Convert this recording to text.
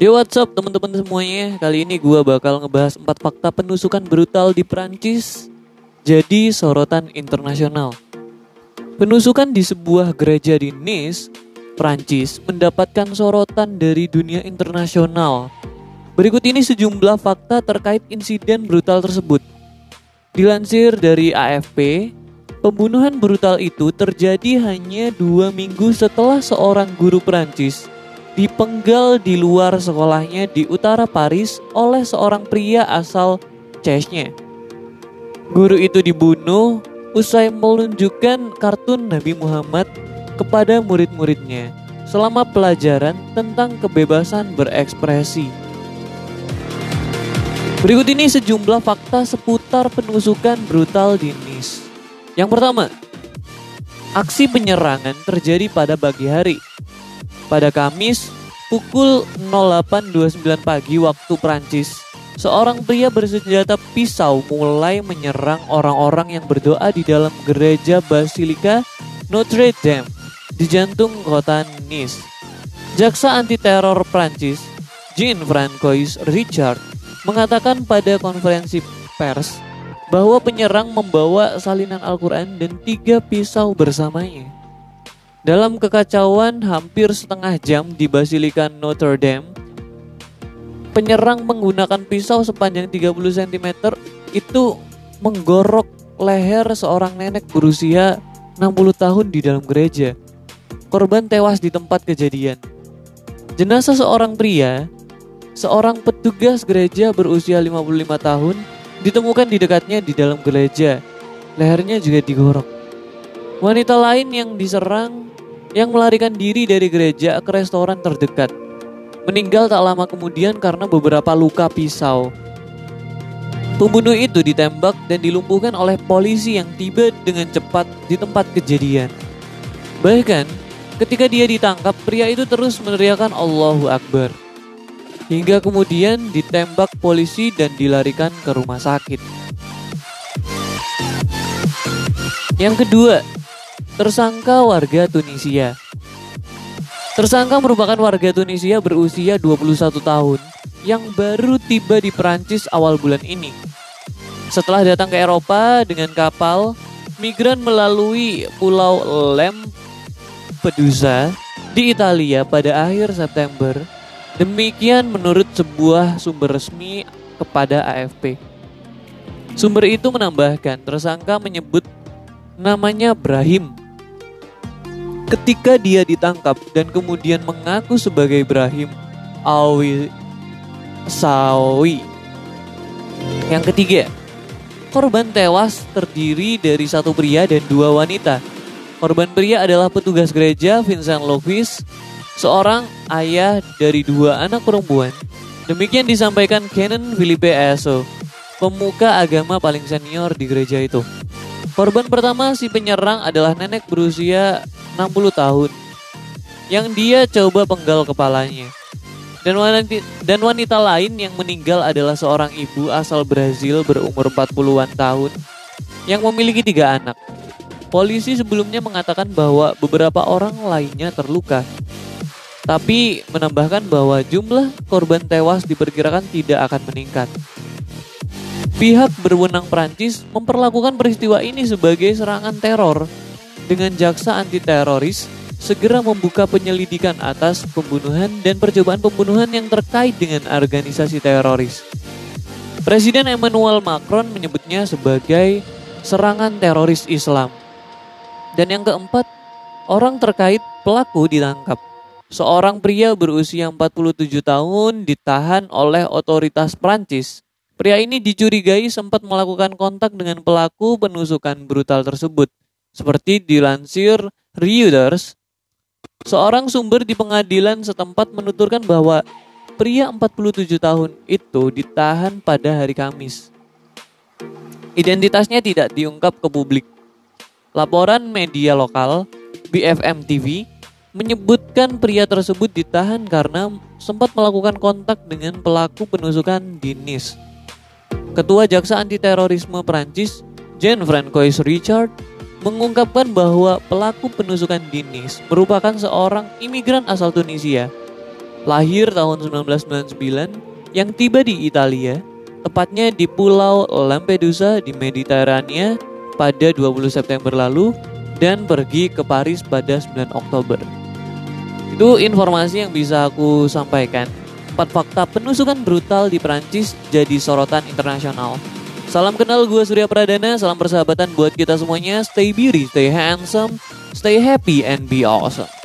Yo what's up teman-teman semuanya? Kali ini gue bakal ngebahas 4 fakta penusukan brutal di Prancis Jadi sorotan internasional. Penusukan di sebuah gereja di Nice, Prancis mendapatkan sorotan dari dunia internasional. Berikut ini sejumlah fakta terkait insiden brutal tersebut. Dilansir dari AFP, pembunuhan brutal itu terjadi hanya dua minggu setelah seorang guru Prancis dipenggal di luar sekolahnya di utara Paris oleh seorang pria asal Chesnya. Guru itu dibunuh usai menunjukkan kartun Nabi Muhammad kepada murid-muridnya selama pelajaran tentang kebebasan berekspresi. Berikut ini sejumlah fakta seputar penusukan brutal di Nice. Yang pertama, aksi penyerangan terjadi pada pagi hari. Pada Kamis, pukul 08.29 pagi waktu Prancis, seorang pria bersenjata pisau mulai menyerang orang-orang yang berdoa di dalam gereja Basilika Notre Dame di jantung kota Nice. Jaksa anti teror Prancis, Jean-Francois Richard, mengatakan pada konferensi pers bahwa penyerang membawa salinan Al-Quran dan tiga pisau bersamanya. Dalam kekacauan hampir setengah jam di Basilika Notre Dame, penyerang menggunakan pisau sepanjang 30 cm itu menggorok leher seorang nenek berusia 60 tahun di dalam gereja. Korban tewas di tempat kejadian. Jenazah seorang pria seorang petugas gereja berusia 55 tahun ditemukan di dekatnya di dalam gereja. Lehernya juga digorok. Wanita lain yang diserang yang melarikan diri dari gereja ke restoran terdekat. Meninggal tak lama kemudian karena beberapa luka pisau. Pembunuh itu ditembak dan dilumpuhkan oleh polisi yang tiba dengan cepat di tempat kejadian. Bahkan, ketika dia ditangkap, pria itu terus meneriakan Allahu Akbar hingga kemudian ditembak polisi dan dilarikan ke rumah sakit. Yang kedua, tersangka warga Tunisia. Tersangka merupakan warga Tunisia berusia 21 tahun yang baru tiba di Perancis awal bulan ini. Setelah datang ke Eropa dengan kapal, migran melalui Pulau Lampedusa di Italia pada akhir September Demikian menurut sebuah sumber resmi kepada AFP. Sumber itu menambahkan tersangka menyebut namanya Brahim. Ketika dia ditangkap dan kemudian mengaku sebagai Brahim Awi Sawi. Yang ketiga, korban tewas terdiri dari satu pria dan dua wanita. Korban pria adalah petugas gereja Vincent Lovis seorang ayah dari dua anak perempuan. Demikian disampaikan Canon Filipe Eso, pemuka agama paling senior di gereja itu. Korban pertama si penyerang adalah nenek berusia 60 tahun yang dia coba penggal kepalanya. Dan wanita, dan wanita lain yang meninggal adalah seorang ibu asal Brazil berumur 40-an tahun yang memiliki tiga anak. Polisi sebelumnya mengatakan bahwa beberapa orang lainnya terluka tapi menambahkan bahwa jumlah korban tewas diperkirakan tidak akan meningkat. Pihak berwenang Prancis memperlakukan peristiwa ini sebagai serangan teror dengan jaksa anti teroris segera membuka penyelidikan atas pembunuhan dan percobaan pembunuhan yang terkait dengan organisasi teroris. Presiden Emmanuel Macron menyebutnya sebagai serangan teroris Islam. Dan yang keempat, orang terkait pelaku ditangkap. Seorang pria berusia 47 tahun ditahan oleh otoritas Prancis. Pria ini dicurigai sempat melakukan kontak dengan pelaku penusukan brutal tersebut. Seperti dilansir Reuters, seorang sumber di pengadilan setempat menuturkan bahwa pria 47 tahun itu ditahan pada hari Kamis. Identitasnya tidak diungkap ke publik. Laporan media lokal, BFM TV, menyebutkan pria tersebut ditahan karena sempat melakukan kontak dengan pelaku penusukan di Nice. Ketua Jaksa Anti Terorisme Prancis, Jean-Francois Richard, mengungkapkan bahwa pelaku penusukan di Nice merupakan seorang imigran asal Tunisia. lahir tahun 1999 yang tiba di Italia, tepatnya di Pulau Lampedusa di Mediterania pada 20 September lalu dan pergi ke Paris pada 9 Oktober. Itu informasi yang bisa aku sampaikan. Empat fakta penusukan brutal di Perancis jadi sorotan internasional. Salam kenal gue Surya Pradana, salam persahabatan buat kita semuanya. Stay beauty, stay handsome, stay happy and be awesome.